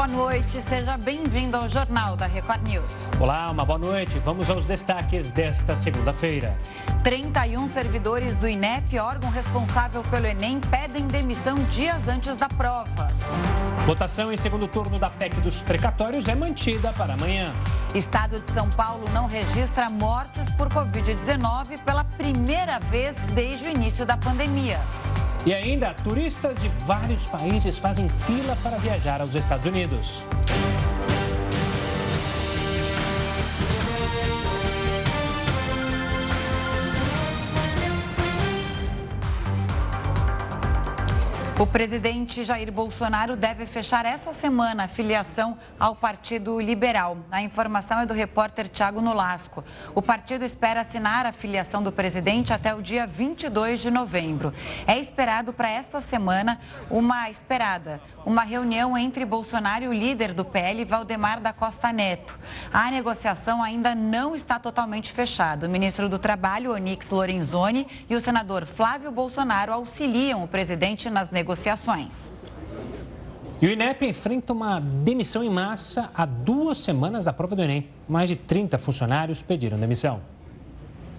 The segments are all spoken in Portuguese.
Boa noite, seja bem-vindo ao Jornal da Record News. Olá, uma boa noite. Vamos aos destaques desta segunda-feira. 31 servidores do INEP, órgão responsável pelo Enem, pedem demissão dias antes da prova. Votação em segundo turno da PEC dos precatórios é mantida para amanhã. Estado de São Paulo não registra mortes por Covid-19 pela primeira vez desde o início da pandemia. E ainda, turistas de vários países fazem fila para viajar aos Estados Unidos. O presidente Jair Bolsonaro deve fechar essa semana a filiação ao Partido Liberal. A informação é do repórter Tiago Nolasco. O partido espera assinar a filiação do presidente até o dia 22 de novembro. É esperado para esta semana uma esperada uma reunião entre Bolsonaro e o líder do PL, Valdemar da Costa Neto. A negociação ainda não está totalmente fechada. O ministro do Trabalho, Onix Lorenzoni, e o senador Flávio Bolsonaro auxiliam o presidente nas negociações. E o INEP enfrenta uma demissão em massa há duas semanas da prova do Enem. Mais de 30 funcionários pediram demissão.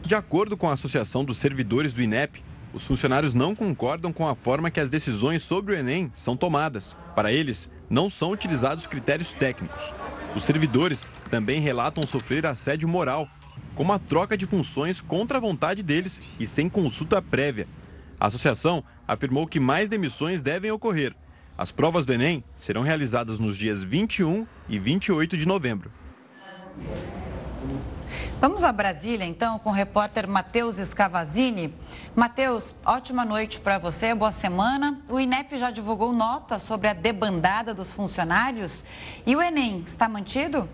De acordo com a Associação dos Servidores do INEP, os funcionários não concordam com a forma que as decisões sobre o Enem são tomadas. Para eles, não são utilizados critérios técnicos. Os servidores também relatam sofrer assédio moral, como a troca de funções contra a vontade deles e sem consulta prévia. A associação afirmou que mais demissões devem ocorrer. As provas do Enem serão realizadas nos dias 21 e 28 de novembro. Vamos a Brasília, então, com o repórter Matheus Scavazini. Matheus, ótima noite para você, boa semana. O INEP já divulgou nota sobre a debandada dos funcionários. E o Enem está mantido?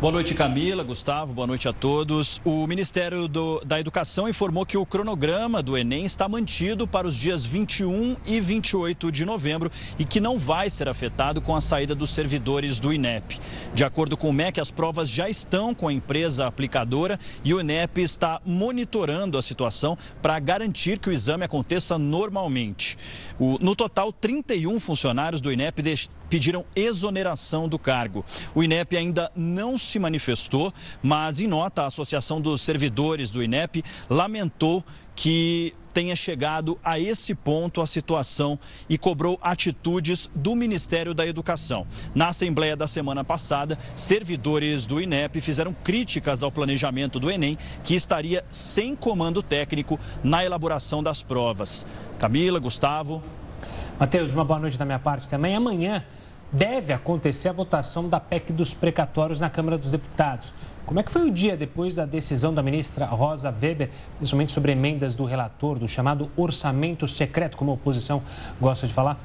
Boa noite, Camila, Gustavo, boa noite a todos. O Ministério do, da Educação informou que o cronograma do Enem está mantido para os dias 21 e 28 de novembro e que não vai ser afetado com a saída dos servidores do INEP. De acordo com o MEC, as provas já estão com a empresa aplicadora e o INEP está monitorando a situação para garantir que o exame aconteça normalmente. O, no total, 31 funcionários do INEP pediram exoneração do cargo. O INEP ainda não se manifestou, mas em nota, a Associação dos Servidores do INEP lamentou que tenha chegado a esse ponto a situação e cobrou atitudes do Ministério da Educação. Na Assembleia da semana passada, servidores do INEP fizeram críticas ao planejamento do Enem, que estaria sem comando técnico na elaboração das provas. Camila, Gustavo. Matheus, uma boa noite da minha parte também. Amanhã deve acontecer a votação da PEC dos precatórios na Câmara dos Deputados. Como é que foi o dia depois da decisão da ministra Rosa Weber, principalmente sobre emendas do relator, do chamado orçamento secreto, como a oposição gosta de falar?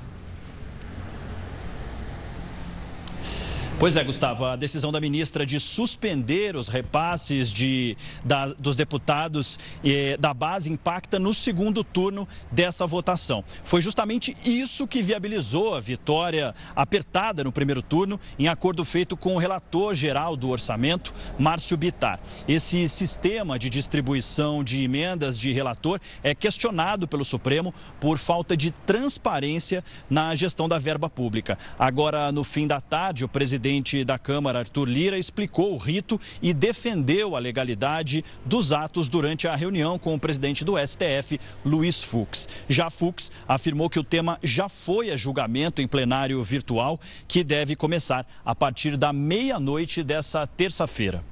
Pois é, Gustavo, a decisão da ministra de suspender os repasses de, da, dos deputados eh, da base impacta no segundo turno dessa votação. Foi justamente isso que viabilizou a vitória apertada no primeiro turno, em acordo feito com o relator geral do orçamento, Márcio Bitar. Esse sistema de distribuição de emendas de relator é questionado pelo Supremo por falta de transparência na gestão da verba pública. Agora, no fim da tarde, o presidente presidente da Câmara, Arthur Lira, explicou o rito e defendeu a legalidade dos atos durante a reunião com o presidente do STF, Luiz Fux. Já Fux afirmou que o tema já foi a julgamento em plenário virtual, que deve começar a partir da meia-noite dessa terça-feira.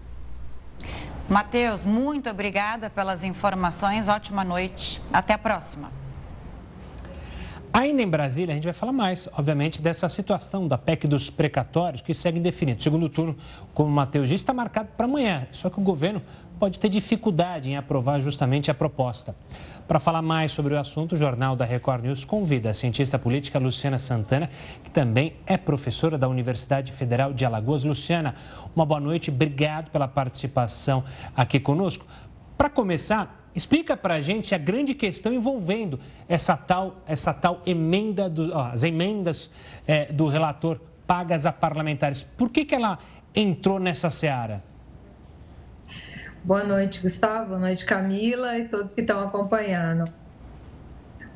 Matheus, muito obrigada pelas informações. Ótima noite. Até a próxima. Ainda em Brasília, a gente vai falar mais, obviamente, dessa situação da PEC dos precatórios que segue indefinido. O segundo turno, como o Matheus disse, está marcado para amanhã. Só que o governo pode ter dificuldade em aprovar justamente a proposta. Para falar mais sobre o assunto, o Jornal da Record News convida a cientista política Luciana Santana, que também é professora da Universidade Federal de Alagoas. Luciana, uma boa noite, obrigado pela participação aqui conosco. Para começar, Explica para a gente a grande questão envolvendo essa tal, essa tal emenda, do, ó, as emendas é, do relator pagas a parlamentares. Por que, que ela entrou nessa seara? Boa noite, Gustavo. Boa noite, Camila e todos que estão acompanhando.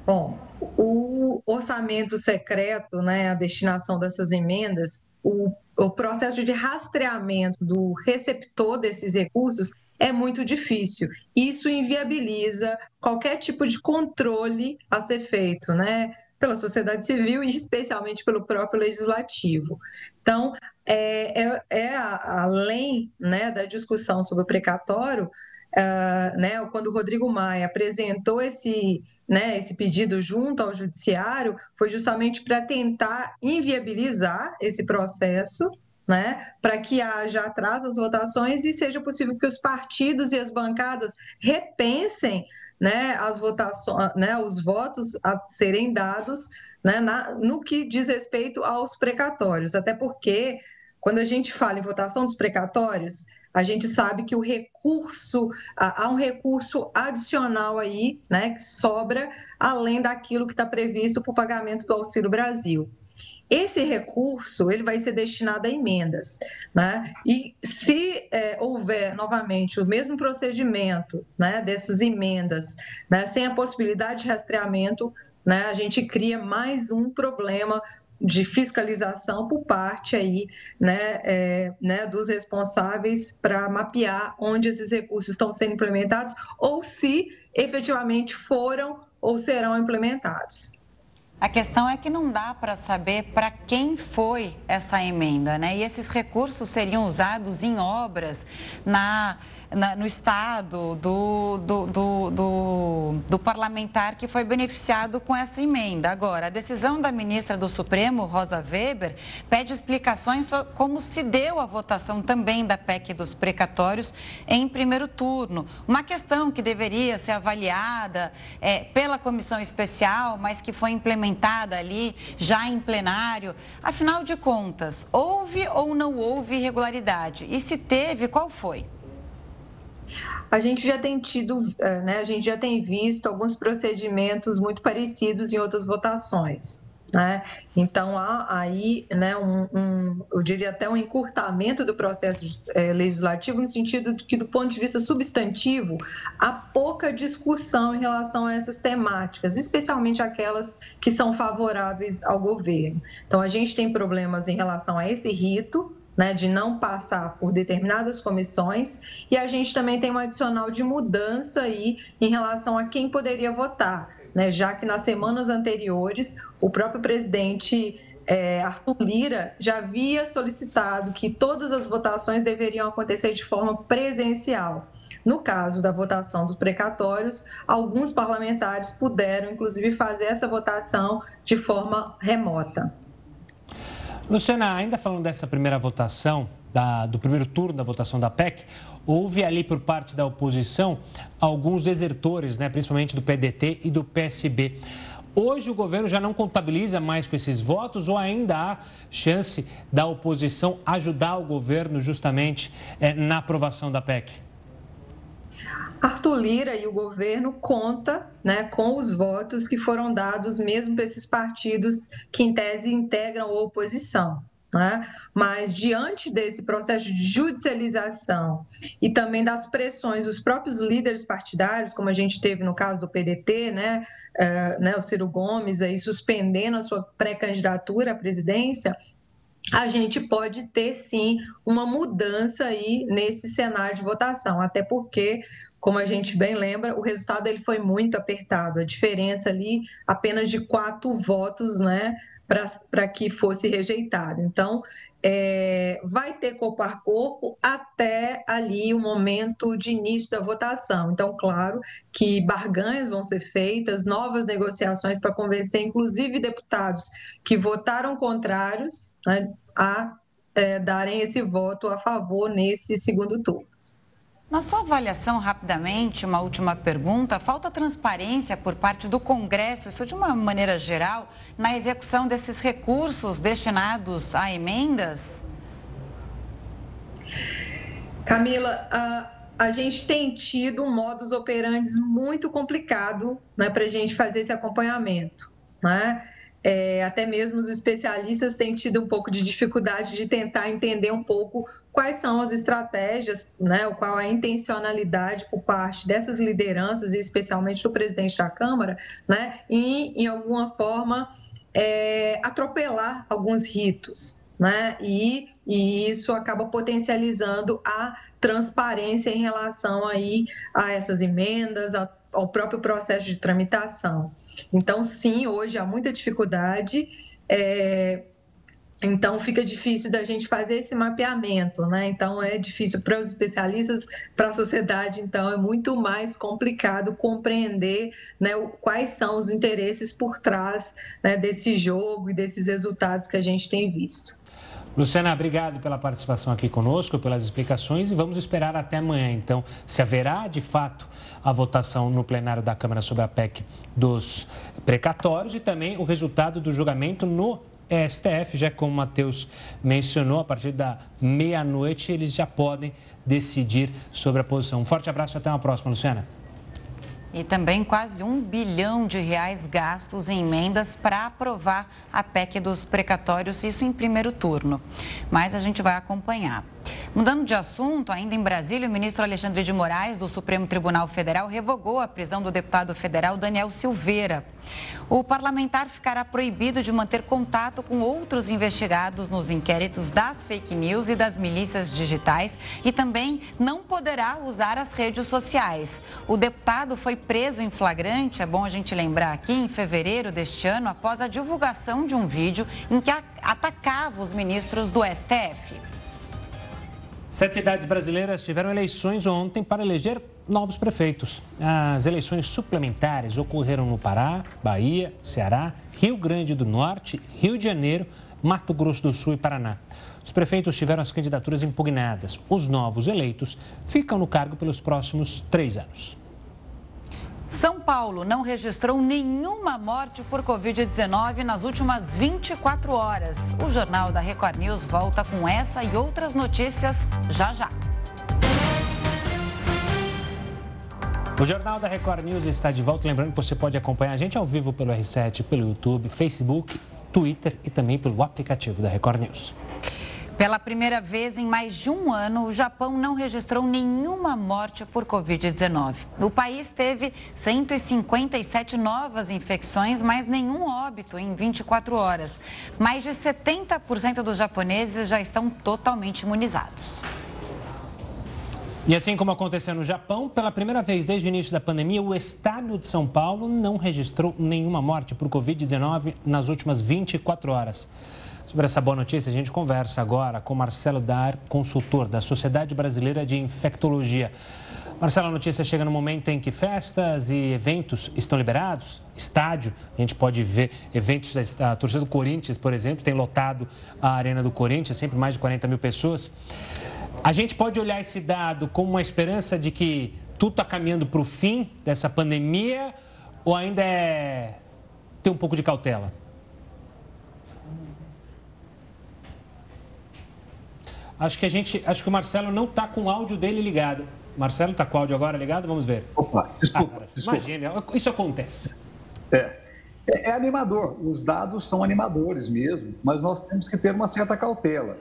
Bom, o orçamento secreto, né, a destinação dessas emendas, o, o processo de rastreamento do receptor desses recursos é muito difícil. Isso inviabiliza qualquer tipo de controle a ser feito, né? Pela sociedade civil e especialmente pelo próprio legislativo. Então, é, é, é além né, da discussão sobre o precatório, uh, né, quando o Rodrigo Maia apresentou esse, né, esse pedido junto ao Judiciário, foi justamente para tentar inviabilizar esse processo né, para que haja atraso às votações e seja possível que os partidos e as bancadas repensem né, as votações, né, os votos a serem dados né, na, no que diz respeito aos precatórios, até porque quando a gente fala em votação dos precatórios, a gente sabe que o recurso, há um recurso adicional aí, né, que sobra além daquilo que está previsto para o pagamento do Auxílio Brasil. Esse recurso ele vai ser destinado a emendas, né? E se é, houver novamente o mesmo procedimento, né, dessas emendas, né, sem a possibilidade de rastreamento, né, a gente cria mais um problema de fiscalização por parte aí, né, é, né, dos responsáveis para mapear onde esses recursos estão sendo implementados ou se efetivamente foram ou serão implementados. A questão é que não dá para saber para quem foi essa emenda, né? E esses recursos seriam usados em obras na na, no Estado do, do, do, do, do parlamentar que foi beneficiado com essa emenda. Agora, a decisão da ministra do Supremo, Rosa Weber, pede explicações sobre como se deu a votação também da PEC dos precatórios em primeiro turno. Uma questão que deveria ser avaliada é, pela comissão especial, mas que foi implementada ali já em plenário. Afinal de contas, houve ou não houve irregularidade? E se teve, qual foi? A gente já tem tido, é, né, a gente já tem visto alguns procedimentos muito parecidos em outras votações. Né? Então há aí, né, um, um, eu diria até um encurtamento do processo é, legislativo no sentido de que, do ponto de vista substantivo, há pouca discussão em relação a essas temáticas, especialmente aquelas que são favoráveis ao governo. Então a gente tem problemas em relação a esse rito, né, de não passar por determinadas comissões, e a gente também tem um adicional de mudança aí em relação a quem poderia votar, né, já que nas semanas anteriores o próprio presidente é, Arthur Lira já havia solicitado que todas as votações deveriam acontecer de forma presencial. No caso da votação dos precatórios, alguns parlamentares puderam, inclusive, fazer essa votação de forma remota. Luciana, ainda falando dessa primeira votação, da, do primeiro turno da votação da PEC, houve ali por parte da oposição alguns desertores, né, principalmente do PDT e do PSB. Hoje o governo já não contabiliza mais com esses votos ou ainda há chance da oposição ajudar o governo justamente é, na aprovação da PEC? Arthur Lira e o governo conta né, com os votos que foram dados mesmo para esses partidos que, em tese, integram a oposição. Né? Mas, diante desse processo de judicialização e também das pressões dos próprios líderes partidários, como a gente teve no caso do PDT, né, uh, né o Ciro Gomes aí suspendendo a sua pré-candidatura à presidência, a gente pode ter sim uma mudança aí nesse cenário de votação, até porque, como a gente bem lembra, o resultado ele foi muito apertado, a diferença ali apenas de quatro votos, né, para que fosse rejeitado. Então, é, vai ter corpo a corpo até ali o momento de início da votação. Então, claro que barganhas vão ser feitas, novas negociações para convencer, inclusive, deputados que votaram contrários né, a é, darem esse voto a favor nesse segundo turno. Na sua avaliação, rapidamente, uma última pergunta: falta transparência por parte do Congresso, isso de uma maneira geral, na execução desses recursos destinados a emendas? Camila, a, a gente tem tido um modus operandi muito complicado né, para a gente fazer esse acompanhamento. Né? É, até mesmo os especialistas têm tido um pouco de dificuldade de tentar entender um pouco quais são as estratégias, né, qual a intencionalidade por parte dessas lideranças, e especialmente do presidente da Câmara, né, em, em alguma forma, é, atropelar alguns ritos. Né? E, e isso acaba potencializando a transparência em relação aí a essas emendas, ao próprio processo de tramitação. Então, sim, hoje há muita dificuldade. É, então fica difícil da gente fazer esse mapeamento, né? Então é difícil para os especialistas, para a sociedade, então é muito mais complicado compreender né, quais são os interesses por trás né, desse jogo e desses resultados que a gente tem visto. Luciana, obrigado pela participação aqui conosco, pelas explicações e vamos esperar até amanhã, então, se haverá de fato a votação no plenário da Câmara sobre a PEC dos precatórios e também o resultado do julgamento no STF, já como o Matheus mencionou, a partir da meia-noite eles já podem decidir sobre a posição. Um forte abraço e até uma próxima, Luciana. E também quase um bilhão de reais gastos em emendas para aprovar a PEC dos precatórios, isso em primeiro turno. Mas a gente vai acompanhar. Mudando de assunto, ainda em Brasília, o ministro Alexandre de Moraes, do Supremo Tribunal Federal, revogou a prisão do deputado federal Daniel Silveira. O parlamentar ficará proibido de manter contato com outros investigados nos inquéritos das fake news e das milícias digitais e também não poderá usar as redes sociais. O deputado foi preso em flagrante, é bom a gente lembrar aqui, em fevereiro deste ano, após a divulgação de um vídeo em que atacava os ministros do STF. Sete cidades brasileiras tiveram eleições ontem para eleger novos prefeitos. As eleições suplementares ocorreram no Pará, Bahia, Ceará, Rio Grande do Norte, Rio de Janeiro, Mato Grosso do Sul e Paraná. Os prefeitos tiveram as candidaturas impugnadas. Os novos eleitos ficam no cargo pelos próximos três anos. São Paulo não registrou nenhuma morte por Covid-19 nas últimas 24 horas. O Jornal da Record News volta com essa e outras notícias já já. O Jornal da Record News está de volta. Lembrando que você pode acompanhar a gente ao vivo pelo R7, pelo YouTube, Facebook, Twitter e também pelo aplicativo da Record News. Pela primeira vez em mais de um ano, o Japão não registrou nenhuma morte por Covid-19. O país teve 157 novas infecções, mas nenhum óbito em 24 horas. Mais de 70% dos japoneses já estão totalmente imunizados. E assim como aconteceu no Japão, pela primeira vez desde o início da pandemia, o estado de São Paulo não registrou nenhuma morte por Covid-19 nas últimas 24 horas. Sobre essa boa notícia, a gente conversa agora com Marcelo Dar, consultor da Sociedade Brasileira de Infectologia. Marcelo, a notícia chega no momento em que festas e eventos estão liberados, estádio, a gente pode ver eventos da torcida do Corinthians, por exemplo, tem lotado a Arena do Corinthians, sempre mais de 40 mil pessoas. A gente pode olhar esse dado como uma esperança de que tudo está caminhando para o fim dessa pandemia ou ainda é ter um pouco de cautela? Acho que a gente, acho que o Marcelo não está com o áudio dele ligado. Marcelo está com o áudio agora ligado? Vamos ver. Opa, desculpa. Ah, desculpa. Imagina, isso acontece. É, é, é, animador. Os dados são animadores mesmo, mas nós temos que ter uma certa cautela.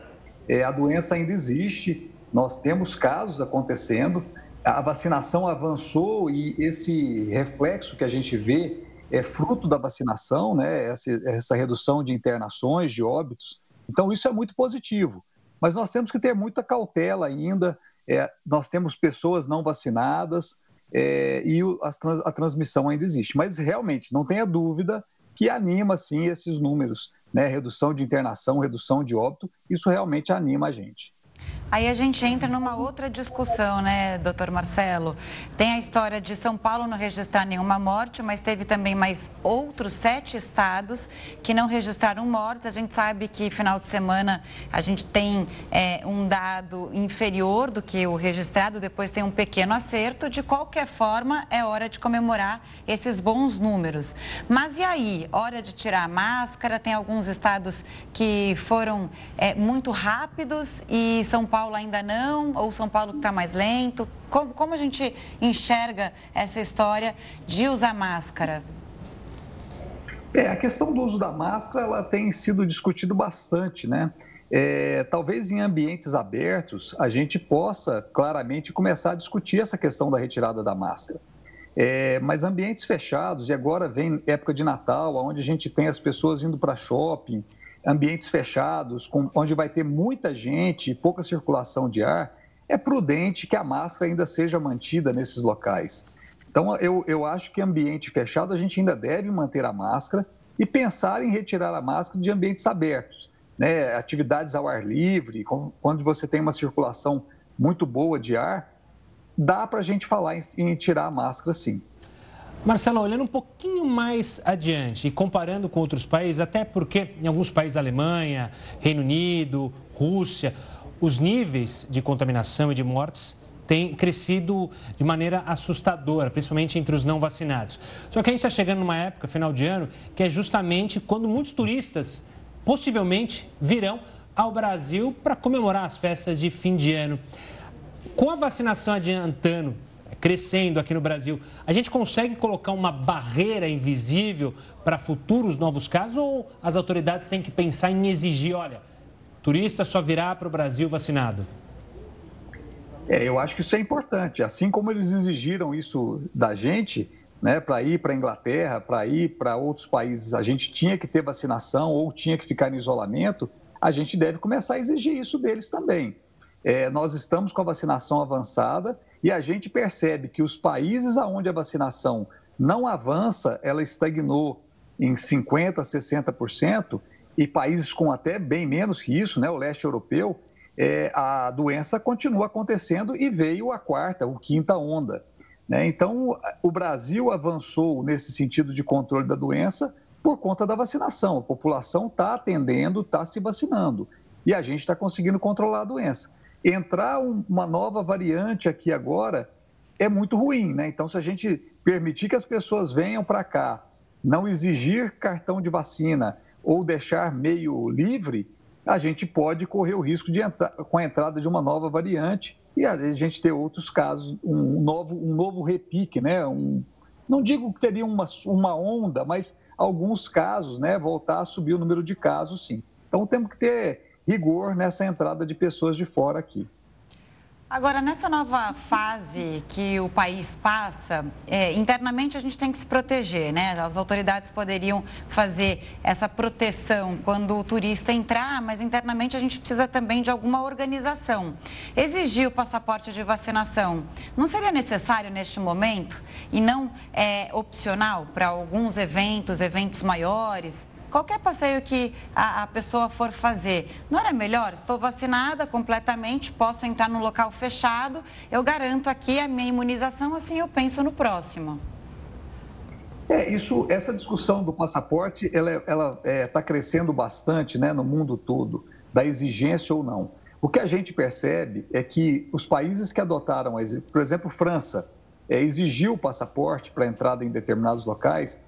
É, a doença ainda existe, nós temos casos acontecendo, a vacinação avançou e esse reflexo que a gente vê é fruto da vacinação, né? essa, essa redução de internações, de óbitos. Então, isso é muito positivo. Mas nós temos que ter muita cautela ainda. É, nós temos pessoas não vacinadas é, e o, a, a, transmissão ainda existe. Mas realmente, não tenha dúvida que anima sim esses números, né? Redução de internação, redução de óbito, isso realmente anima a gente. Aí a gente entra numa outra discussão, né, doutor Marcelo? Tem a história de São Paulo não registrar nenhuma morte, mas teve também mais outros sete estados que não registraram mortes. A gente sabe que final de semana a gente tem é, um dado inferior do que o registrado, depois tem um pequeno acerto. De qualquer forma, é hora de comemorar esses bons números. Mas e aí? Hora de tirar a máscara? Tem alguns estados que foram é, muito rápidos e São Paulo ainda não? Ou São Paulo está mais lento? Como, como a gente enxerga essa história de usar máscara? É, a questão do uso da máscara ela tem sido discutido bastante, né? É, talvez em ambientes abertos a gente possa claramente começar a discutir essa questão da retirada da máscara. É, mas ambientes fechados, e agora vem época de Natal, onde a gente tem as pessoas indo para shopping, ambientes fechados, com, onde vai ter muita gente pouca circulação de ar, é prudente que a máscara ainda seja mantida nesses locais. Então, eu, eu acho que ambiente fechado a gente ainda deve manter a máscara e pensar em retirar a máscara de ambientes abertos. Né? Atividades ao ar livre, quando você tem uma circulação muito boa de ar, dá para a gente falar em, em tirar a máscara sim. Marcelo, olhando um pouquinho mais adiante e comparando com outros países, até porque em alguns países, Alemanha, Reino Unido, Rússia, os níveis de contaminação e de mortes tem crescido de maneira assustadora, principalmente entre os não vacinados. Só que a gente está chegando numa época, final de ano, que é justamente quando muitos turistas possivelmente virão ao Brasil para comemorar as festas de fim de ano. Com a vacinação adiantando, crescendo aqui no Brasil, a gente consegue colocar uma barreira invisível para futuros novos casos ou as autoridades têm que pensar em exigir, olha, turista só virá para o Brasil vacinado? É, eu acho que isso é importante. Assim como eles exigiram isso da gente, né, para ir para a Inglaterra, para ir para outros países, a gente tinha que ter vacinação ou tinha que ficar em isolamento, a gente deve começar a exigir isso deles também. É, nós estamos com a vacinação avançada e a gente percebe que os países onde a vacinação não avança, ela estagnou em 50%, 60%, e países com até bem menos que isso, né, o leste europeu, é, a doença continua acontecendo e veio a quarta, ou quinta onda. Né? Então, o Brasil avançou nesse sentido de controle da doença por conta da vacinação. A população está atendendo, está se vacinando e a gente está conseguindo controlar a doença. Entrar uma nova variante aqui agora é muito ruim, né? Então, se a gente permitir que as pessoas venham para cá, não exigir cartão de vacina ou deixar meio livre, a gente pode correr o risco de entrar com a entrada de uma nova variante e a gente ter outros casos, um novo, um novo repique, né? Um, não digo que teria uma, uma onda, mas alguns casos, né? Voltar a subir o número de casos, sim. Então temos que ter rigor nessa entrada de pessoas de fora aqui. Agora, nessa nova fase que o país passa, é, internamente a gente tem que se proteger, né? As autoridades poderiam fazer essa proteção quando o turista entrar, mas internamente a gente precisa também de alguma organização. Exigir o passaporte de vacinação não seria necessário neste momento e não é opcional para alguns eventos, eventos maiores? Qualquer passeio que a, a, pessoa for fazer, não era melhor? Estou vacinada completamente, posso entrar num local fechado, eu garanto aqui a minha imunização, assim eu penso no próximo. É, isso, essa discussão do passaporte, ela está é, tá crescendo bastante né, no mundo todo, da exigência ou não. O que a gente percebe é que os países que adotaram, por exemplo, França, é, exigiu o passaporte para entrada em determinados locais,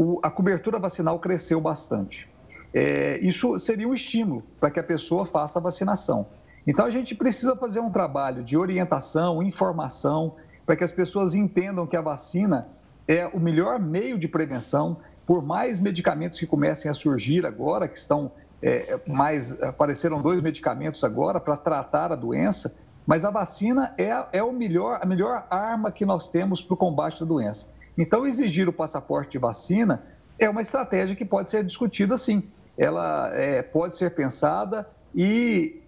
o, a cobertura vacinal cresceu bastante. É, isso seria um estímulo para que a pessoa faça a vacinação. Então, a gente precisa fazer um trabalho de orientação, informação, para que as pessoas entendam que a vacina é o melhor meio de prevenção. Por mais medicamentos que comecem a surgir agora, que estão é, mais. apareceram dois medicamentos agora para tratar a doença, mas a vacina é, é o melhor, a melhor arma que nós temos para o combate à doença. Então, exigir o passaporte de vacina é uma estratégia que pode ser discutida sim. Ela é, pode ser pensada e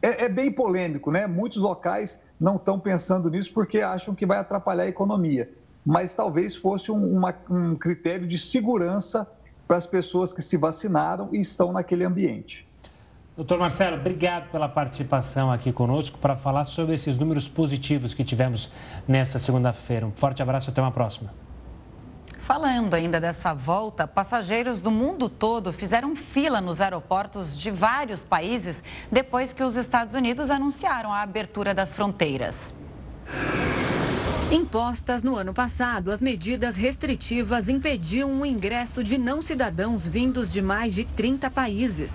é, é, bem polêmico, né? Muitos locais não estão pensando nisso porque acham que vai atrapalhar a economia. Mas talvez fosse um, uma, um critério de segurança para as pessoas que se vacinaram e estão naquele ambiente. Doutor Marcelo, obrigado pela participação aqui conosco para falar sobre esses números positivos que tivemos nessa segunda-feira. Um forte abraço e até uma próxima. Falando ainda dessa volta, passageiros do mundo todo fizeram fila nos aeroportos de vários países depois que os Estados Unidos anunciaram a abertura das fronteiras. Impostas no ano passado, as medidas restritivas impediam o ingresso de não cidadãos vindos de mais de 30 países.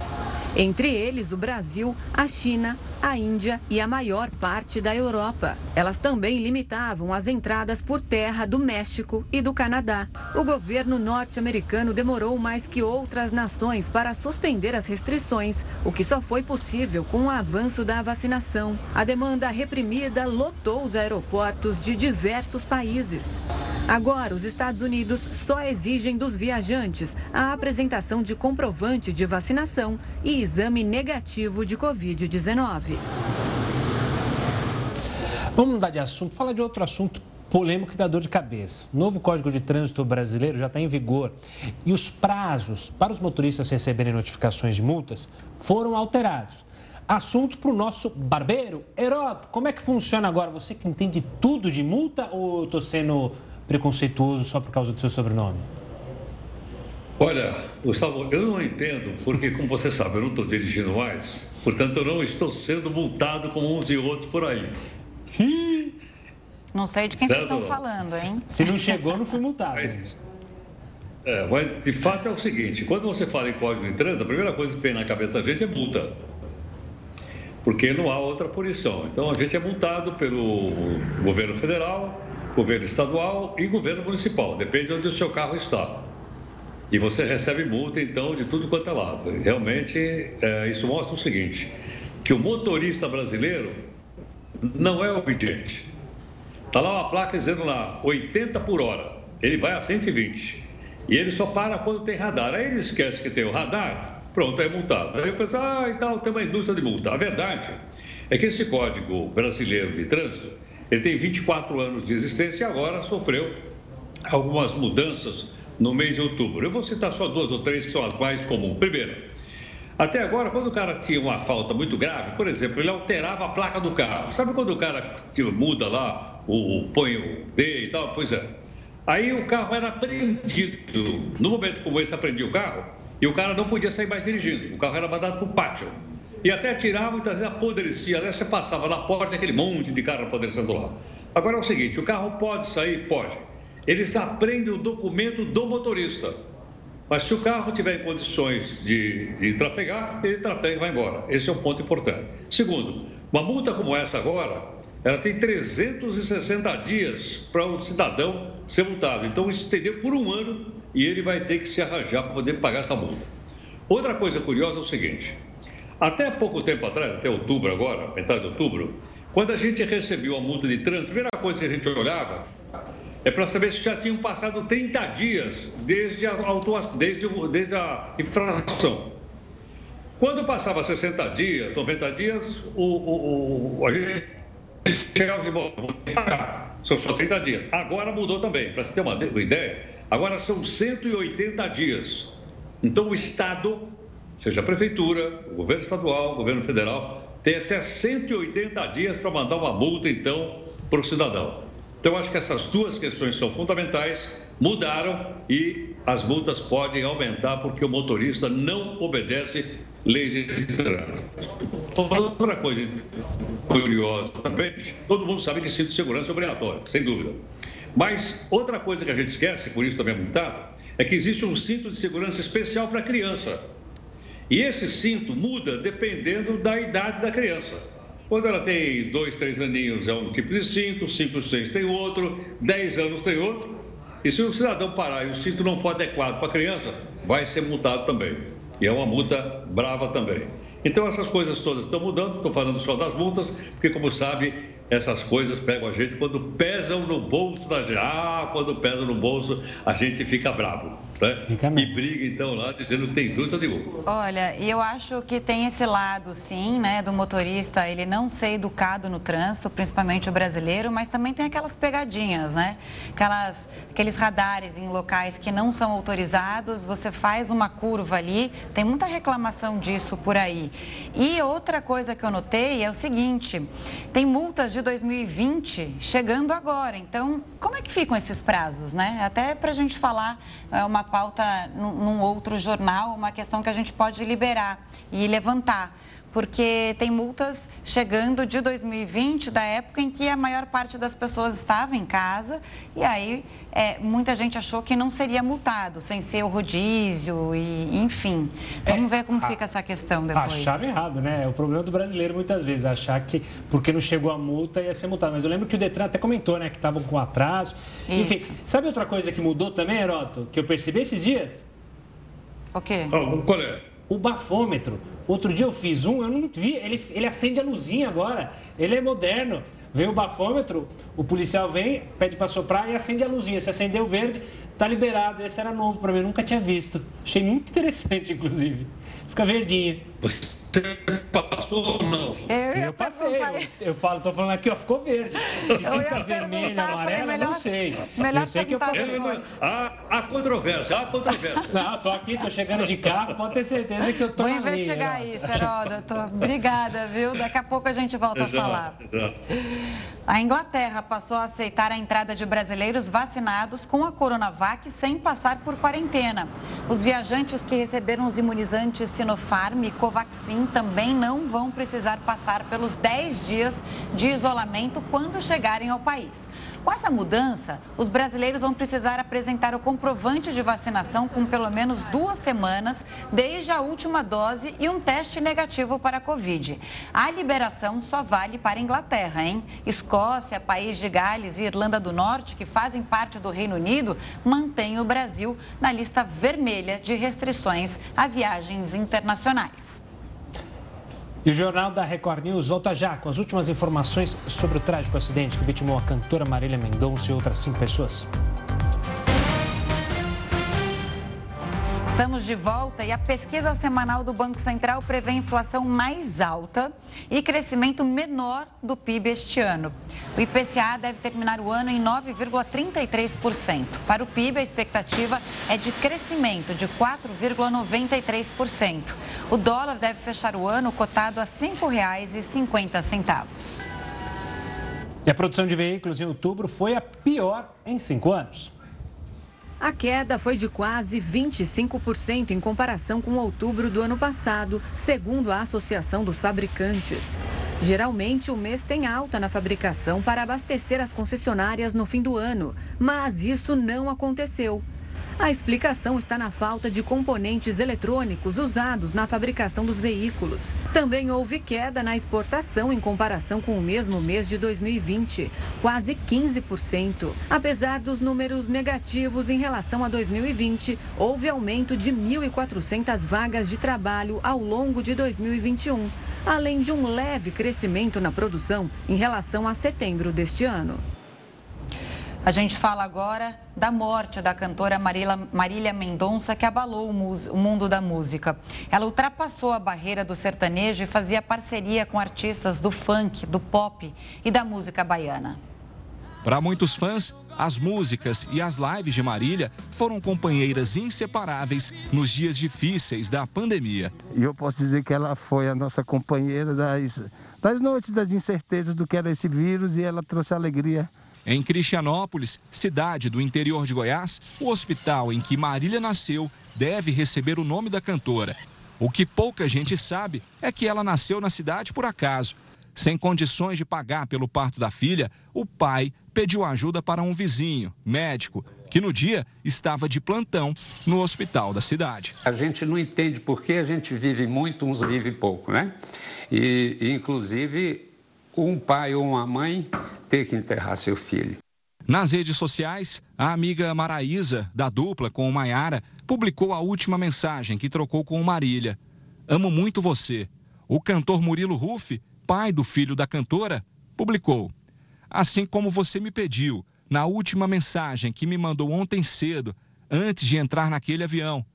Entre eles, o Brasil, a China, a Índia e a maior parte da Europa. Elas também limitavam as entradas por terra do México e do Canadá. O governo norte-americano demorou mais que outras nações para suspender as restrições, o que só foi possível com o avanço da vacinação. A demanda reprimida lotou os aeroportos de diversos países. Agora, os Estados Unidos só exigem dos viajantes a apresentação de comprovante de vacinação e exame negativo de Covid-19. Vamos mudar de assunto, falar de outro assunto polêmico e dá dor de cabeça. O novo Código de Trânsito Brasileiro já está em vigor e os prazos para os motoristas receberem notificações de multas foram alterados. Assunto para o nosso barbeiro. Heródoto, como é que funciona agora? Você que entende tudo de multa ou estou sendo preconceituoso só por causa do seu sobrenome? Olha, Gustavo, eu não entendo, porque, como você sabe, eu não estou dirigindo mais, portanto, eu não estou sendo multado como uns e outros por aí. Não sei de quem certo? vocês estão falando, hein? Se não chegou, não fui multado. Mas, é, mas, de fato, é o seguinte: quando você fala em código de trânsito, a primeira coisa que vem na cabeça da gente é multa. Porque não há outra punição. Então, a gente é multado pelo governo federal, governo estadual e governo municipal, depende de onde o seu carro está e você recebe multa, então, de tudo quanto é lado. Realmente, é, isso mostra o seguinte, que o motorista brasileiro não é obediente. Está lá uma placa dizendo lá, 80 por hora, ele vai a 120. E ele só para quando tem radar. Aí ele esquece que tem o radar, pronto, é multado. Aí eu penso, ah, e tal, tem uma indústria de multa. A verdade é que esse Código Brasileiro de Trânsito, ele tem 24 anos de existência e agora sofreu algumas mudanças no mês de outubro. Eu vou citar só duas ou três que são as mais comuns. Primeiro, até agora, quando o cara tinha uma falta muito grave, por exemplo, ele alterava a placa do carro. Sabe quando o cara muda lá, o, põe o D e tal? Pois é. Aí o carro era apreendido. No momento como esse apreendia o carro, e o cara não podia sair mais dirigindo. O carro era mandado para o pátio. E até tirava, muitas vezes apodrecia. Aliás, você passava na porta aquele monte de carro apodrecendo lá. Agora é o seguinte: o carro pode sair? Pode eles aprendem o documento do motorista. Mas se o carro tiver em condições de, de trafegar, ele trafega e vai embora. Esse é um ponto importante. Segundo, uma multa como essa agora, ela tem 360 dias para o um cidadão ser multado. Então, estendeu por um ano e ele vai ter que se arranjar para poder pagar essa multa. Outra coisa curiosa é o seguinte: até pouco tempo atrás, até outubro agora, metade de outubro, quando a gente recebeu a multa de trânsito, a primeira coisa que a gente olhava é para saber se já tinham passado 30 dias desde a, desde, desde a infração. Quando passava 60 dias, 90 dias, o, o, o a gente chegava e dizia, vou pagar, são só 30 dias. Agora mudou também, para você ter uma ideia, agora são 180 dias. Então o Estado, seja a Prefeitura, o Governo Estadual, o Governo Federal, tem até 180 dias para mandar uma multa, então, para o cidadão. Então, acho que essas duas questões são fundamentais, mudaram e as multas podem aumentar porque o motorista não obedece leis de trânsito. Outra coisa curiosa todo mundo sabe que cinto de segurança é obrigatório, sem dúvida. Mas outra coisa que a gente esquece, por isso também é multado, é que existe um cinto de segurança especial para criança. E esse cinto muda dependendo da idade da criança. Quando ela tem dois, três aninhos é um tipo de cinto, cinco, seis tem outro, dez anos tem outro. E se o cidadão parar e o cinto não for adequado para a criança, vai ser multado também. E é uma multa brava também. Então essas coisas todas estão mudando, estou falando só das multas, porque como sabe, essas coisas pegam a gente quando pesam no bolso da gente. Ah, quando pesam no bolso, a gente fica bravo. Né? E briga então lá dizendo que tem indústria de lucro. Olha, e eu acho que tem esse lado, sim, né, do motorista ele não ser educado no trânsito, principalmente o brasileiro, mas também tem aquelas pegadinhas, né? Aquelas, aqueles radares em locais que não são autorizados, você faz uma curva ali, tem muita reclamação disso por aí. E outra coisa que eu notei é o seguinte: tem multas de 2020 chegando agora. Então, como é que ficam esses prazos, né? Até para a gente falar é, uma pauta num outro jornal, uma questão que a gente pode liberar e levantar. Porque tem multas chegando de 2020, da época em que a maior parte das pessoas estava em casa, e aí é, muita gente achou que não seria multado, sem ser o rodízio e enfim. Vamos é, ver como a, fica essa questão depois. Acharam errado, né? É o problema do brasileiro muitas vezes, achar que porque não chegou a multa ia ser multado. Mas eu lembro que o Detran até comentou, né, que estavam com atraso. Isso. Enfim, sabe outra coisa que mudou também, Heroto, que eu percebi esses dias? O quê? Oh, qual é? O bafômetro. Outro dia eu fiz um, eu não vi, ele, ele acende a luzinha agora. Ele é moderno. Vem o bafômetro, o policial vem, pede para soprar e acende a luzinha. Se acendeu verde, tá liberado. Esse era novo para mim, nunca tinha visto. Achei muito interessante, inclusive. Fica verdinho. Você passou ou não? Eu, eu passei. Eu, eu, falo, tô falando aqui, ó, ficou verde. Se fica vermelho, amarelo, melhor, não sei. Melhor eu sei que eu passei. Há, há controvérsia, há controvérsia. Não, tô aqui, tô chegando de carro, pode ter certeza que eu tô Vou investigar linha, isso, Heródoto. Obrigada, viu? Daqui a pouco a gente volta a falar. Já. A Inglaterra passou a aceitar a entrada de brasileiros vacinados com a Coronavac sem passar por quarentena. Os viajantes que receberam os imunizantes Sinopharm e Covaxin também não vão precisar passar pelos 10 dias de isolamento quando chegarem ao país. Com essa mudança, os brasileiros vão precisar apresentar o comprovante de vacinação com pelo menos duas semanas desde a última dose e um teste negativo para a Covid. A liberação só vale para a Inglaterra, hein? Escócia, País de Gales e Irlanda do Norte, que fazem parte do Reino Unido, mantêm o Brasil na lista vermelha de restrições a viagens internacionais. E o Jornal da Record News volta já com as últimas informações sobre o trágico acidente que vitimou a cantora Marília Mendonça e outras cinco pessoas. Estamos de volta e a pesquisa semanal do Banco Central prevê inflação mais alta e crescimento menor do PIB este ano. O IPCA deve terminar o ano em 9,33%. Para o PIB, a expectativa é de crescimento de 4,93%. O dólar deve fechar o ano cotado a R$ 5,50. E a produção de veículos em outubro foi a pior em cinco anos. A queda foi de quase 25% em comparação com outubro do ano passado, segundo a Associação dos Fabricantes. Geralmente, o mês tem alta na fabricação para abastecer as concessionárias no fim do ano, mas isso não aconteceu. A explicação está na falta de componentes eletrônicos usados na fabricação dos veículos. Também houve queda na exportação em comparação com o mesmo mês de 2020, quase 15%. Apesar dos números negativos em relação a 2020, houve aumento de 1.400 vagas de trabalho ao longo de 2021, além de um leve crescimento na produção em relação a setembro deste ano. A gente fala agora da morte da cantora Marília Mendonça, que abalou o mundo da música. Ela ultrapassou a barreira do sertanejo e fazia parceria com artistas do funk, do pop e da música baiana. Para muitos fãs, as músicas e as lives de Marília foram companheiras inseparáveis nos dias difíceis da pandemia. E eu posso dizer que ela foi a nossa companheira das, das noites das incertezas do que era esse vírus e ela trouxe alegria em Cristianópolis, cidade do interior de Goiás, o hospital em que Marília nasceu deve receber o nome da cantora. O que pouca gente sabe é que ela nasceu na cidade por acaso. Sem condições de pagar pelo parto da filha, o pai pediu ajuda para um vizinho, médico, que no dia estava de plantão no hospital da cidade. A gente não entende por que a gente vive muito, uns vive pouco, né? E, inclusive, um pai ou uma mãe ter que enterrar seu filho. Nas redes sociais, a amiga Maraísa, da dupla com o Maiara, publicou a última mensagem que trocou com o Marília. Amo muito você. O cantor Murilo Ruff, pai do filho da cantora, publicou. Assim como você me pediu, na última mensagem que me mandou ontem cedo, antes de entrar naquele avião.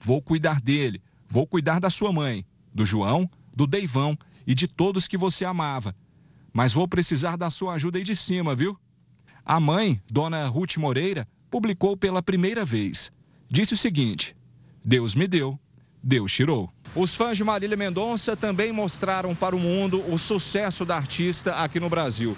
Vou cuidar dele, vou cuidar da sua mãe, do João, do Deivão e de todos que você amava mas vou precisar da sua ajuda aí de cima, viu? A mãe, dona Ruth Moreira, publicou pela primeira vez. Disse o seguinte: Deus me deu, Deus tirou. Os fãs de Marília Mendonça também mostraram para o mundo o sucesso da artista aqui no Brasil.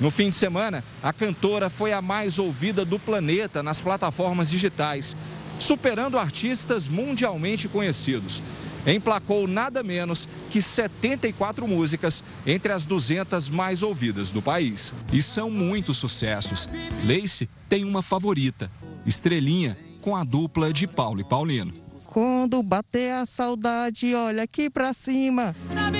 No fim de semana, a cantora foi a mais ouvida do planeta nas plataformas digitais, superando artistas mundialmente conhecidos. Emplacou nada menos que 74 músicas entre as 200 mais ouvidas do país. E são muitos sucessos. Lace tem uma favorita, Estrelinha, com a dupla de Paulo e Paulino. Quando bater a saudade, olha aqui pra cima. Sabe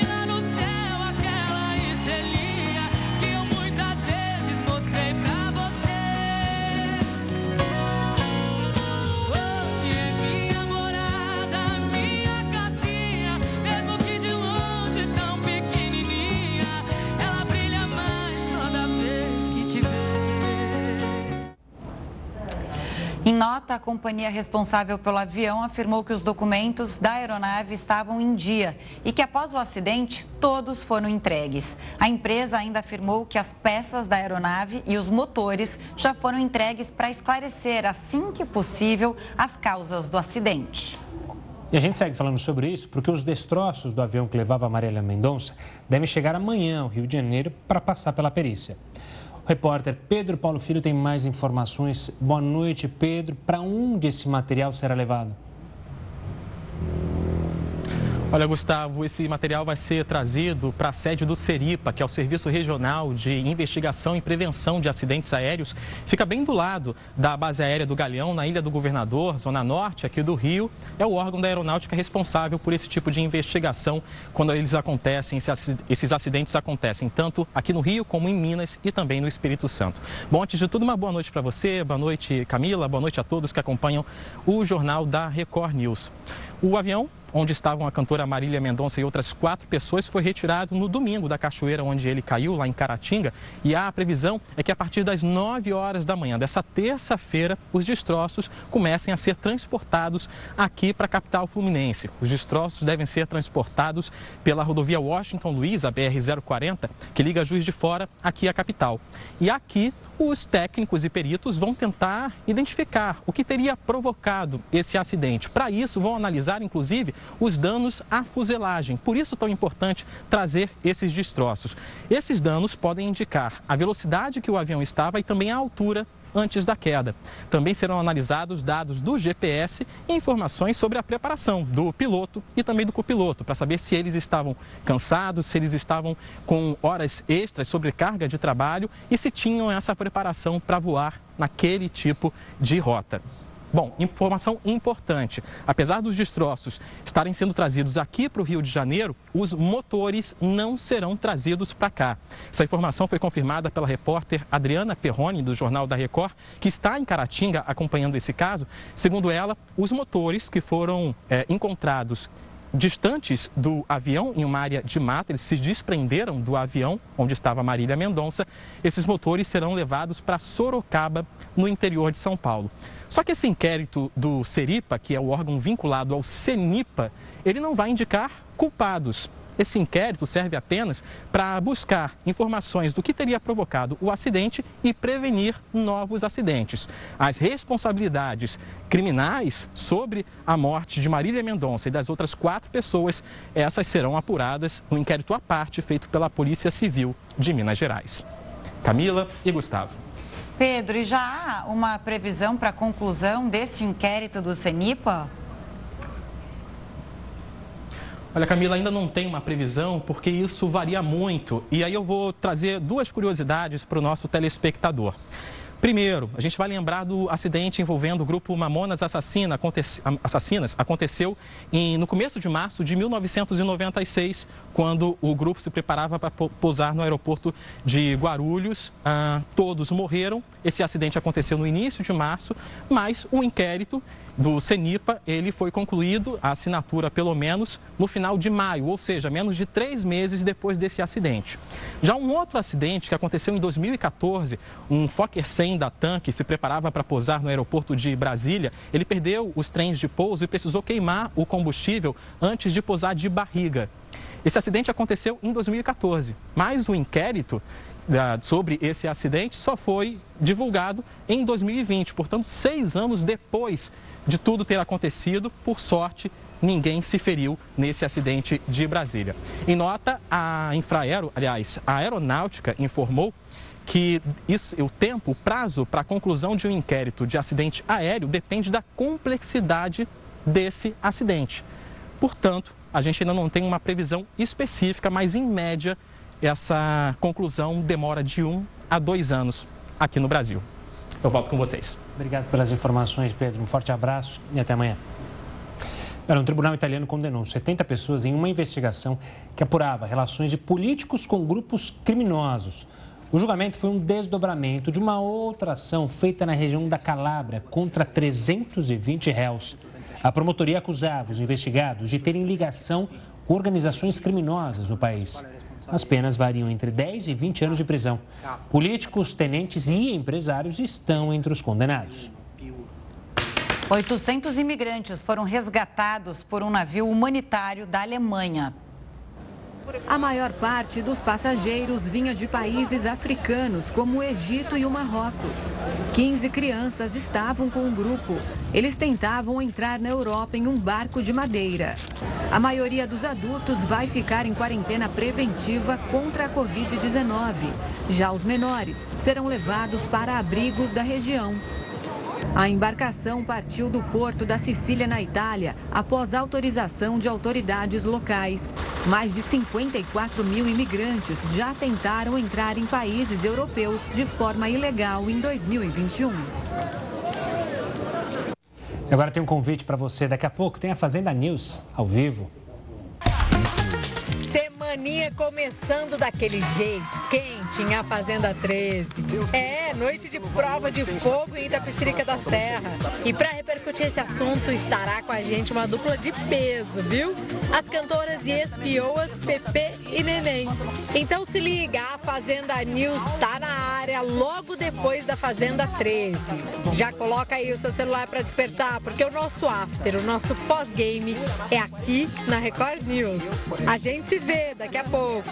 Em nota, a companhia responsável pelo avião afirmou que os documentos da aeronave estavam em dia e que após o acidente, todos foram entregues. A empresa ainda afirmou que as peças da aeronave e os motores já foram entregues para esclarecer, assim que possível, as causas do acidente. E a gente segue falando sobre isso porque os destroços do avião que levava a Marília Mendonça devem chegar amanhã ao Rio de Janeiro para passar pela perícia. Repórter Pedro Paulo Filho tem mais informações. Boa noite, Pedro. Para onde esse material será levado? Olha, Gustavo, esse material vai ser trazido para a sede do SERIPA, que é o Serviço Regional de Investigação e Prevenção de Acidentes Aéreos. Fica bem do lado da base aérea do Galeão, na Ilha do Governador, zona norte aqui do Rio. É o órgão da aeronáutica responsável por esse tipo de investigação quando eles acontecem, esses acidentes acontecem, tanto aqui no Rio como em Minas e também no Espírito Santo. Bom, antes de tudo, uma boa noite para você, boa noite, Camila, boa noite a todos que acompanham o jornal da Record News. O avião onde estavam a cantora Marília Mendonça e outras quatro pessoas, foi retirado no domingo da cachoeira onde ele caiu, lá em Caratinga. E a previsão é que a partir das 9 horas da manhã dessa terça-feira, os destroços comecem a ser transportados aqui para a capital fluminense. Os destroços devem ser transportados pela rodovia Washington Luiz, a BR-040, que liga Juiz de Fora aqui à capital. E aqui os técnicos e peritos vão tentar identificar o que teria provocado esse acidente. Para isso, vão analisar, inclusive, os danos à fuselagem. Por isso, tão importante trazer esses destroços. Esses danos podem indicar a velocidade que o avião estava e também a altura antes da queda. Também serão analisados dados do GPS e informações sobre a preparação do piloto e também do copiloto, para saber se eles estavam cansados, se eles estavam com horas extras, sobrecarga de trabalho e se tinham essa preparação para voar naquele tipo de rota. Bom, informação importante. Apesar dos destroços estarem sendo trazidos aqui para o Rio de Janeiro, os motores não serão trazidos para cá. Essa informação foi confirmada pela repórter Adriana Perrone, do Jornal da Record, que está em Caratinga acompanhando esse caso. Segundo ela, os motores que foram é, encontrados distantes do avião, em uma área de mata, eles se desprenderam do avião onde estava Marília Mendonça. Esses motores serão levados para Sorocaba, no interior de São Paulo. Só que esse inquérito do Seripa, que é o órgão vinculado ao CENIPA, ele não vai indicar culpados. Esse inquérito serve apenas para buscar informações do que teria provocado o acidente e prevenir novos acidentes. As responsabilidades criminais sobre a morte de Marília Mendonça e das outras quatro pessoas, essas serão apuradas no inquérito à parte feito pela Polícia Civil de Minas Gerais. Camila e Gustavo. Pedro, e já há uma previsão para a conclusão desse inquérito do CENIPA? Olha, Camila, ainda não tem uma previsão porque isso varia muito. E aí eu vou trazer duas curiosidades para o nosso telespectador. Primeiro, a gente vai lembrar do acidente envolvendo o grupo Mamonas Assassina, Assassinas. Aconteceu em, no começo de março de 1996, quando o grupo se preparava para pousar no aeroporto de Guarulhos. Ah, todos morreram. Esse acidente aconteceu no início de março, mas o inquérito do CENIPA, ele foi concluído, a assinatura pelo menos, no final de maio, ou seja, menos de três meses depois desse acidente. Já um outro acidente que aconteceu em 2014, um Fokker 100 da TAM, que se preparava para pousar no aeroporto de Brasília, ele perdeu os trens de pouso e precisou queimar o combustível antes de pousar de barriga. Esse acidente aconteceu em 2014, mas o inquérito sobre esse acidente só foi divulgado em 2020, portanto, seis anos depois de tudo ter acontecido, por sorte, ninguém se feriu nesse acidente de Brasília. Em nota, a Infraero, aliás, a Aeronáutica informou que isso, o tempo, o prazo para a conclusão de um inquérito de acidente aéreo depende da complexidade desse acidente. Portanto, a gente ainda não tem uma previsão específica, mas em média, essa conclusão demora de um a dois anos aqui no Brasil. Eu volto com vocês. Obrigado pelas informações, Pedro. Um forte abraço e até amanhã. Um tribunal italiano condenou 70 pessoas em uma investigação que apurava relações de políticos com grupos criminosos. O julgamento foi um desdobramento de uma outra ação feita na região da Calábria contra 320 réus. A promotoria acusava os investigados de terem ligação com organizações criminosas no país. As penas variam entre 10 e 20 anos de prisão. Políticos, tenentes e empresários estão entre os condenados. 800 imigrantes foram resgatados por um navio humanitário da Alemanha. A maior parte dos passageiros vinha de países africanos, como o Egito e o Marrocos. 15 crianças estavam com o grupo. Eles tentavam entrar na Europa em um barco de madeira. A maioria dos adultos vai ficar em quarentena preventiva contra a Covid-19. Já os menores serão levados para abrigos da região. A embarcação partiu do porto da Sicília, na Itália, após autorização de autoridades locais. Mais de 54 mil imigrantes já tentaram entrar em países europeus de forma ilegal em 2021. Agora tem um convite para você. Daqui a pouco tem a Fazenda News ao vivo. Semaninha começando daquele jeito, quente em A Fazenda 13. É, noite de prova de fogo em Itapecerica da Serra. E para repercutir esse assunto, estará com a gente uma dupla de peso, viu? As cantoras e espioas Pepe e Neném. Então se liga, a Fazenda News tá na área logo depois da Fazenda 13. Já coloca aí o seu celular para despertar, porque o nosso after, o nosso pós-game é aqui na Record News. A gente se vê daqui a pouco.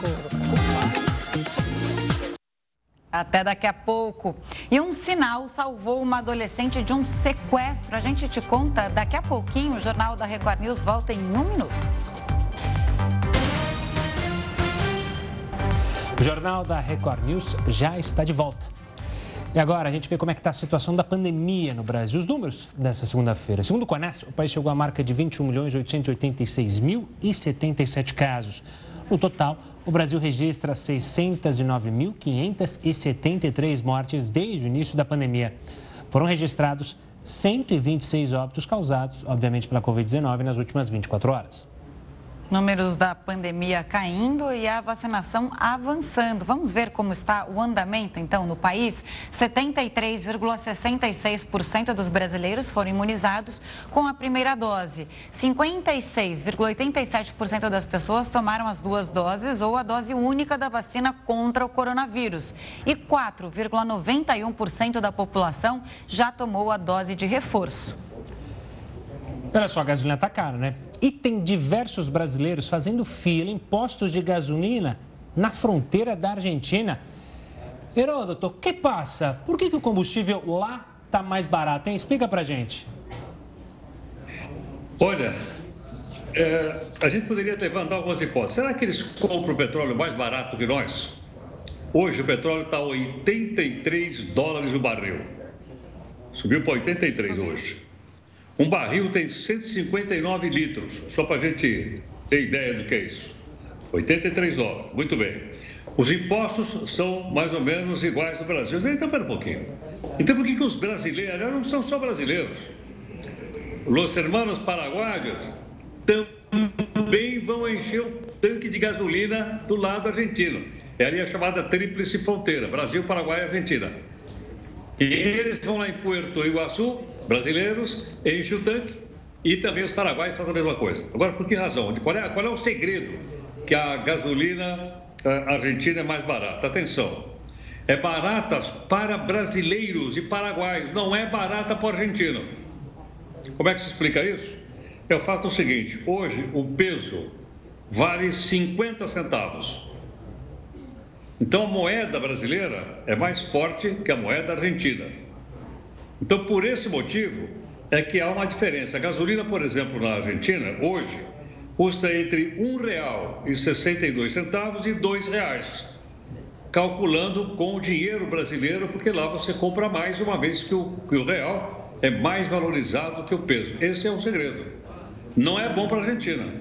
Até daqui a pouco. E um sinal salvou uma adolescente de um sequestro. A gente te conta daqui a pouquinho. O Jornal da Record News volta em um minuto. O Jornal da Record News já está de volta. E agora a gente vê como é que está a situação da pandemia no Brasil. Os números dessa segunda-feira. Segundo o Conest, o país chegou à marca de 21 milhões 886 mil e 77 casos. No total, o Brasil registra 609.573 mortes desde o início da pandemia. Foram registrados 126 óbitos causados, obviamente, pela Covid-19 nas últimas 24 horas. Números da pandemia caindo e a vacinação avançando. Vamos ver como está o andamento, então, no país. 73,66% dos brasileiros foram imunizados com a primeira dose. 56,87% das pessoas tomaram as duas doses ou a dose única da vacina contra o coronavírus. E 4,91% da população já tomou a dose de reforço. Olha só, a gasolina está cara, né? E tem diversos brasileiros fazendo fila em postos de gasolina na fronteira da Argentina. Heródoto, que passa? Por que, que o combustível lá está mais barato, hein? Explica pra gente. Olha, é, a gente poderia levantar algumas hipóteses. Será que eles compram o petróleo mais barato que nós? Hoje o petróleo está a 83 dólares o barril. Subiu para 83 hoje. Um barril tem 159 litros, só para a gente ter ideia do que é isso. 83 horas, muito bem. Os impostos são mais ou menos iguais no Brasil. Então, pera um pouquinho. Então, por que, que os brasileiros, não são só brasileiros, os hermanos paraguaios também vão encher o tanque de gasolina do lado argentino. É ali a chamada tríplice fronteira, Brasil, Paraguai e Argentina. E eles vão lá em Puerto Iguaçu, brasileiros, enchem o tanque e também os paraguaios fazem a mesma coisa. Agora, por que razão? Qual é, qual é o segredo que a gasolina argentina é mais barata? Atenção, é barata para brasileiros e paraguaios, não é barata para o argentino. Como é que se explica isso? É o fato seguinte: hoje o peso vale 50 centavos. Então a moeda brasileira é mais forte que a moeda argentina. Então, por esse motivo, é que há uma diferença. A gasolina, por exemplo, na Argentina, hoje, custa entre R$ 1,62 e R$ 2,00, calculando com o dinheiro brasileiro, porque lá você compra mais, uma vez que o, que o real é mais valorizado que o peso. Esse é o segredo. não é bom para a Argentina,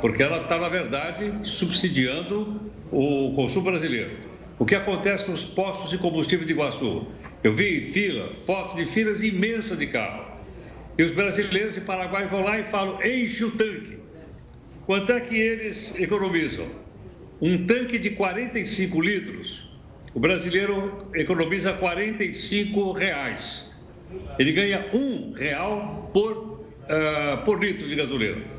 porque ela está, na verdade, subsidiando o consumo brasileiro. O que acontece nos postos de combustível de Iguaçu? Eu vi fila, foto de filas imensas de carro. E os brasileiros de Paraguai vão lá e falam: enche o tanque. Quanto é que eles economizam? Um tanque de 45 litros, o brasileiro economiza 45 reais. Ele ganha um real por, uh, por litro de gasolina.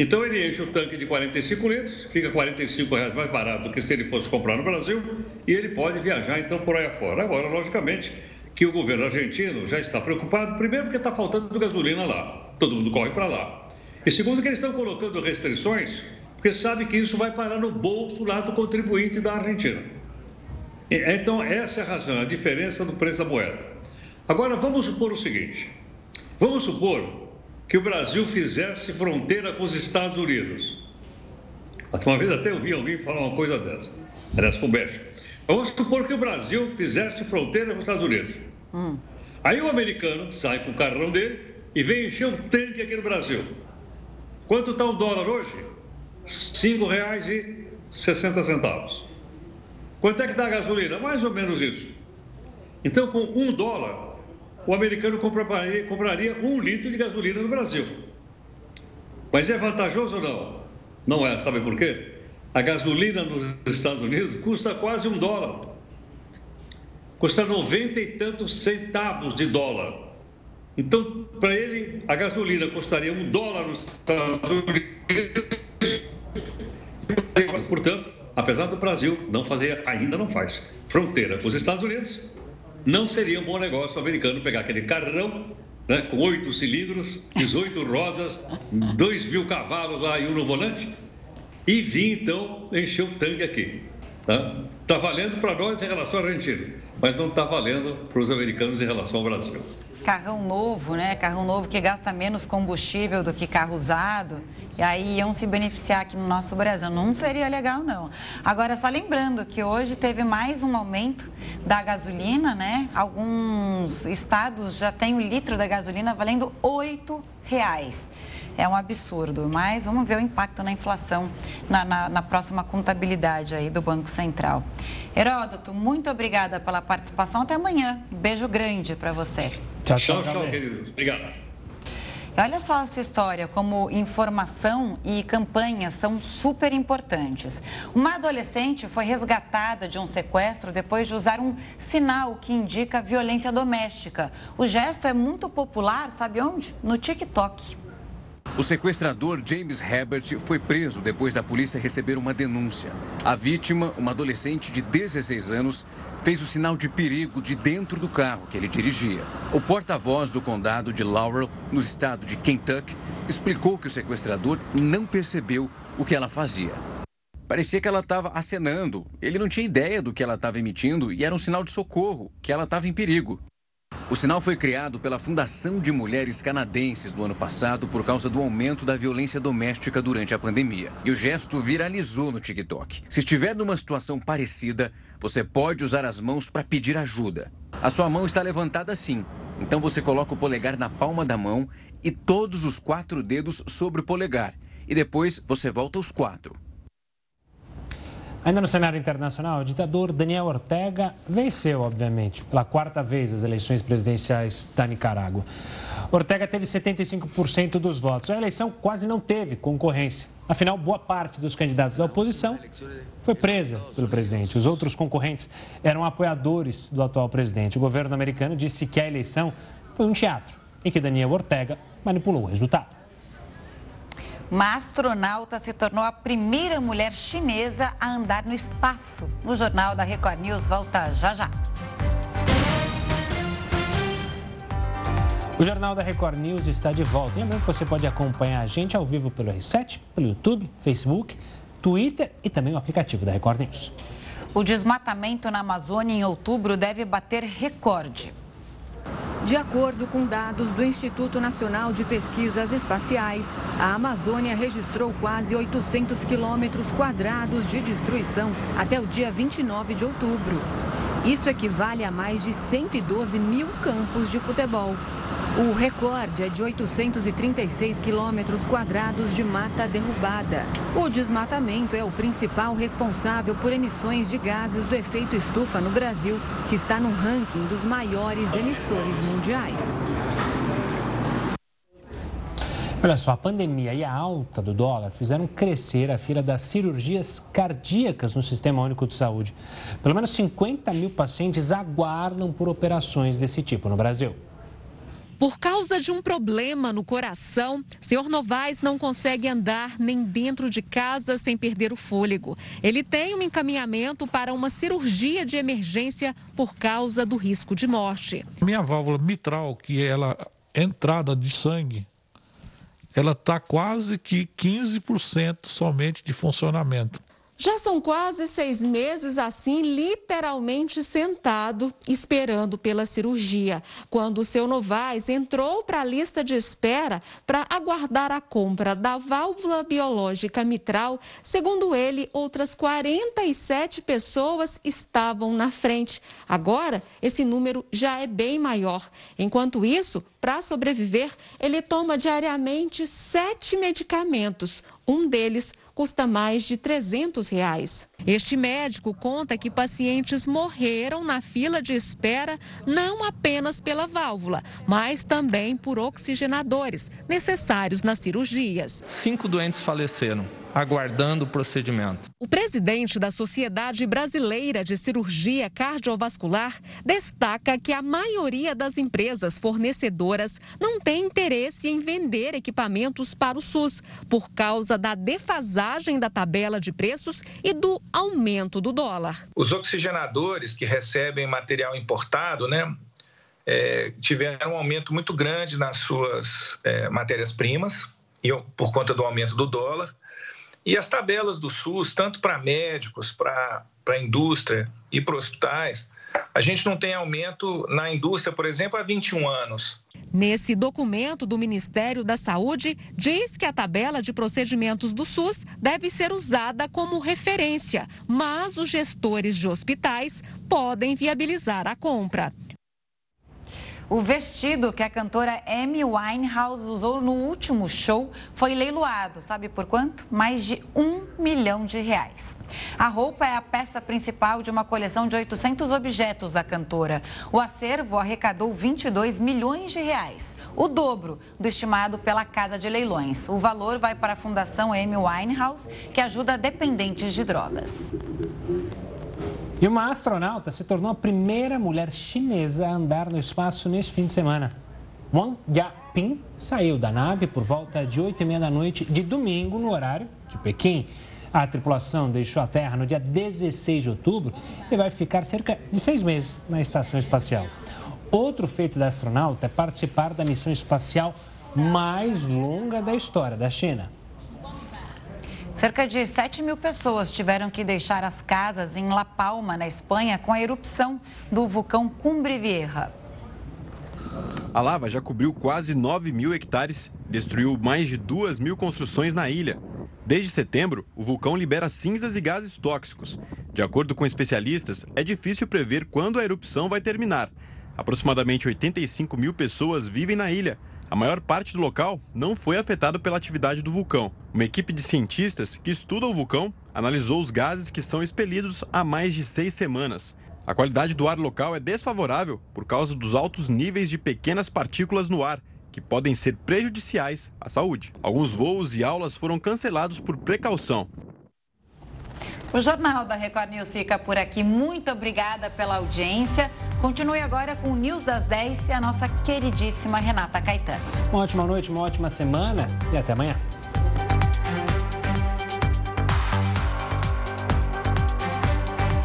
Então ele enche o tanque de 45 litros, fica 45 reais mais barato do que se ele fosse comprar no Brasil e ele pode viajar então por aí afora. Agora, logicamente, que o governo argentino já está preocupado, primeiro porque está faltando gasolina lá, todo mundo corre para lá. E segundo que eles estão colocando restrições, porque sabe que isso vai parar no bolso lá do contribuinte da Argentina. Então, essa é a razão, a diferença do preço da moeda. Agora, vamos supor o seguinte: vamos supor que o Brasil fizesse fronteira com os Estados Unidos. Uma vez até ouvi alguém falar uma coisa dessa, aliás, com o México. Vamos supor que o Brasil fizesse fronteira com os Estados Unidos. Hum. Aí o americano sai com o carrão dele e vem encher o tanque aqui no Brasil. Quanto está o dólar hoje? R$ 5,60. Quanto é que dá a gasolina? Mais ou menos isso. Então, com um dólar, o americano compraria, compraria um litro de gasolina no Brasil. Mas é vantajoso ou não? Não é, sabe por quê? A gasolina nos Estados Unidos custa quase um dólar. Custa noventa e tantos centavos de dólar. Então, para ele, a gasolina custaria um dólar nos Estados Unidos. Portanto, apesar do Brasil não fazer, ainda não faz, fronteira com os Estados Unidos, não seria um bom negócio o americano pegar aquele carrão né, com oito cilindros, 18 rodas, 2 mil cavalos lá e um no volante, e vir então encher o tanque aqui. Tá, tá valendo para nós em relação à Argentina mas não está valendo para os americanos em relação ao Brasil. Carrão novo, né? Carrão novo que gasta menos combustível do que carro usado. E aí iam se beneficiar aqui no nosso Brasil. Não seria legal, não. Agora, só lembrando que hoje teve mais um aumento da gasolina, né? Alguns estados já têm o litro da gasolina valendo R$ reais é um absurdo. Mas vamos ver o impacto na inflação na, na, na próxima contabilidade aí do Banco Central. Heródoto, muito obrigada pela participação. Até amanhã. Um beijo grande para você. Tchau, tchau, tchau, queridos. Obrigado. Olha só essa história, como informação e campanha são super importantes. Uma adolescente foi resgatada de um sequestro depois de usar um sinal que indica violência doméstica. O gesto é muito popular, sabe onde? No TikTok. O sequestrador James Herbert foi preso depois da polícia receber uma denúncia. A vítima, uma adolescente de 16 anos, fez o sinal de perigo de dentro do carro que ele dirigia. O porta-voz do condado de Laurel, no estado de Kentucky, explicou que o sequestrador não percebeu o que ela fazia. Parecia que ela estava acenando. Ele não tinha ideia do que ela estava emitindo e era um sinal de socorro, que ela estava em perigo. O sinal foi criado pela Fundação de Mulheres Canadenses no ano passado por causa do aumento da violência doméstica durante a pandemia. E o gesto viralizou no TikTok. Se estiver numa situação parecida, você pode usar as mãos para pedir ajuda. A sua mão está levantada assim, então você coloca o polegar na palma da mão e todos os quatro dedos sobre o polegar. E depois você volta os quatro. Ainda no cenário internacional, o ditador Daniel Ortega venceu, obviamente, pela quarta vez as eleições presidenciais da Nicarágua. Ortega teve 75% dos votos. A eleição quase não teve concorrência. Afinal, boa parte dos candidatos da oposição foi presa pelo presidente. Os outros concorrentes eram apoiadores do atual presidente. O governo americano disse que a eleição foi um teatro e que Daniel Ortega manipulou o resultado. Uma astronauta se tornou a primeira mulher chinesa a andar no espaço. O Jornal da Record News volta já já. O Jornal da Record News está de volta. Lembrando que você pode acompanhar a gente ao vivo pelo R7, pelo YouTube, Facebook, Twitter e também o aplicativo da Record News. O desmatamento na Amazônia em outubro deve bater recorde. De acordo com dados do Instituto Nacional de Pesquisas Espaciais, a Amazônia registrou quase 800 quilômetros quadrados de destruição até o dia 29 de outubro. Isso equivale a mais de 112 mil campos de futebol. O recorde é de 836 quilômetros quadrados de mata derrubada. O desmatamento é o principal responsável por emissões de gases do efeito estufa no Brasil, que está no ranking dos maiores emissores mundiais. Olha só, a pandemia e a alta do dólar fizeram crescer a fila das cirurgias cardíacas no Sistema Único de Saúde. Pelo menos 50 mil pacientes aguardam por operações desse tipo no Brasil. Por causa de um problema no coração, senhor Novaes não consegue andar nem dentro de casa sem perder o fôlego. Ele tem um encaminhamento para uma cirurgia de emergência por causa do risco de morte. Minha válvula mitral, que é ela entrada de sangue, ela está quase que 15% somente de funcionamento. Já são quase seis meses assim, literalmente sentado, esperando pela cirurgia. Quando o seu Novaes entrou para a lista de espera para aguardar a compra da válvula biológica mitral, segundo ele, outras 47 pessoas estavam na frente. Agora, esse número já é bem maior. Enquanto isso, para sobreviver, ele toma diariamente sete medicamentos. Um deles custa mais de 300 reais. Este médico conta que pacientes morreram na fila de espera não apenas pela válvula, mas também por oxigenadores necessários nas cirurgias. Cinco doentes faleceram aguardando o procedimento. O presidente da Sociedade Brasileira de Cirurgia Cardiovascular destaca que a maioria das empresas fornecedoras não tem interesse em vender equipamentos para o SUS por causa da defasagem da tabela de preços e do aumento do dólar. Os oxigenadores que recebem material importado, né, é, tiveram um aumento muito grande nas suas é, matérias-primas e por conta do aumento do dólar. E as tabelas do SUS, tanto para médicos, para a indústria e para hospitais, a gente não tem aumento na indústria, por exemplo, há 21 anos. Nesse documento do Ministério da Saúde, diz que a tabela de procedimentos do SUS deve ser usada como referência, mas os gestores de hospitais podem viabilizar a compra. O vestido que a cantora Amy Winehouse usou no último show foi leiloado. Sabe por quanto? Mais de um milhão de reais. A roupa é a peça principal de uma coleção de 800 objetos da cantora. O acervo arrecadou 22 milhões de reais, o dobro do estimado pela Casa de Leilões. O valor vai para a Fundação Amy Winehouse, que ajuda dependentes de drogas. E uma astronauta se tornou a primeira mulher chinesa a andar no espaço neste fim de semana. Wang Yaping saiu da nave por volta de 8 e meia da noite de domingo, no horário de Pequim. A tripulação deixou a Terra no dia 16 de outubro e vai ficar cerca de seis meses na estação espacial. Outro feito da astronauta é participar da missão espacial mais longa da história da China. Cerca de 7 mil pessoas tiveram que deixar as casas em La Palma, na Espanha, com a erupção do vulcão Cumbre Vieja. A lava já cobriu quase 9 mil hectares destruiu mais de 2 mil construções na ilha. Desde setembro, o vulcão libera cinzas e gases tóxicos. De acordo com especialistas, é difícil prever quando a erupção vai terminar. Aproximadamente 85 mil pessoas vivem na ilha a maior parte do local não foi afetada pela atividade do vulcão. Uma equipe de cientistas que estuda o vulcão analisou os gases que são expelidos há mais de seis semanas. A qualidade do ar local é desfavorável por causa dos altos níveis de pequenas partículas no ar, que podem ser prejudiciais à saúde. Alguns voos e aulas foram cancelados por precaução. O Jornal da Record News fica por aqui. Muito obrigada pela audiência. Continue agora com o News das 10 e a nossa queridíssima Renata Caetano. Uma ótima noite, uma ótima semana e até amanhã.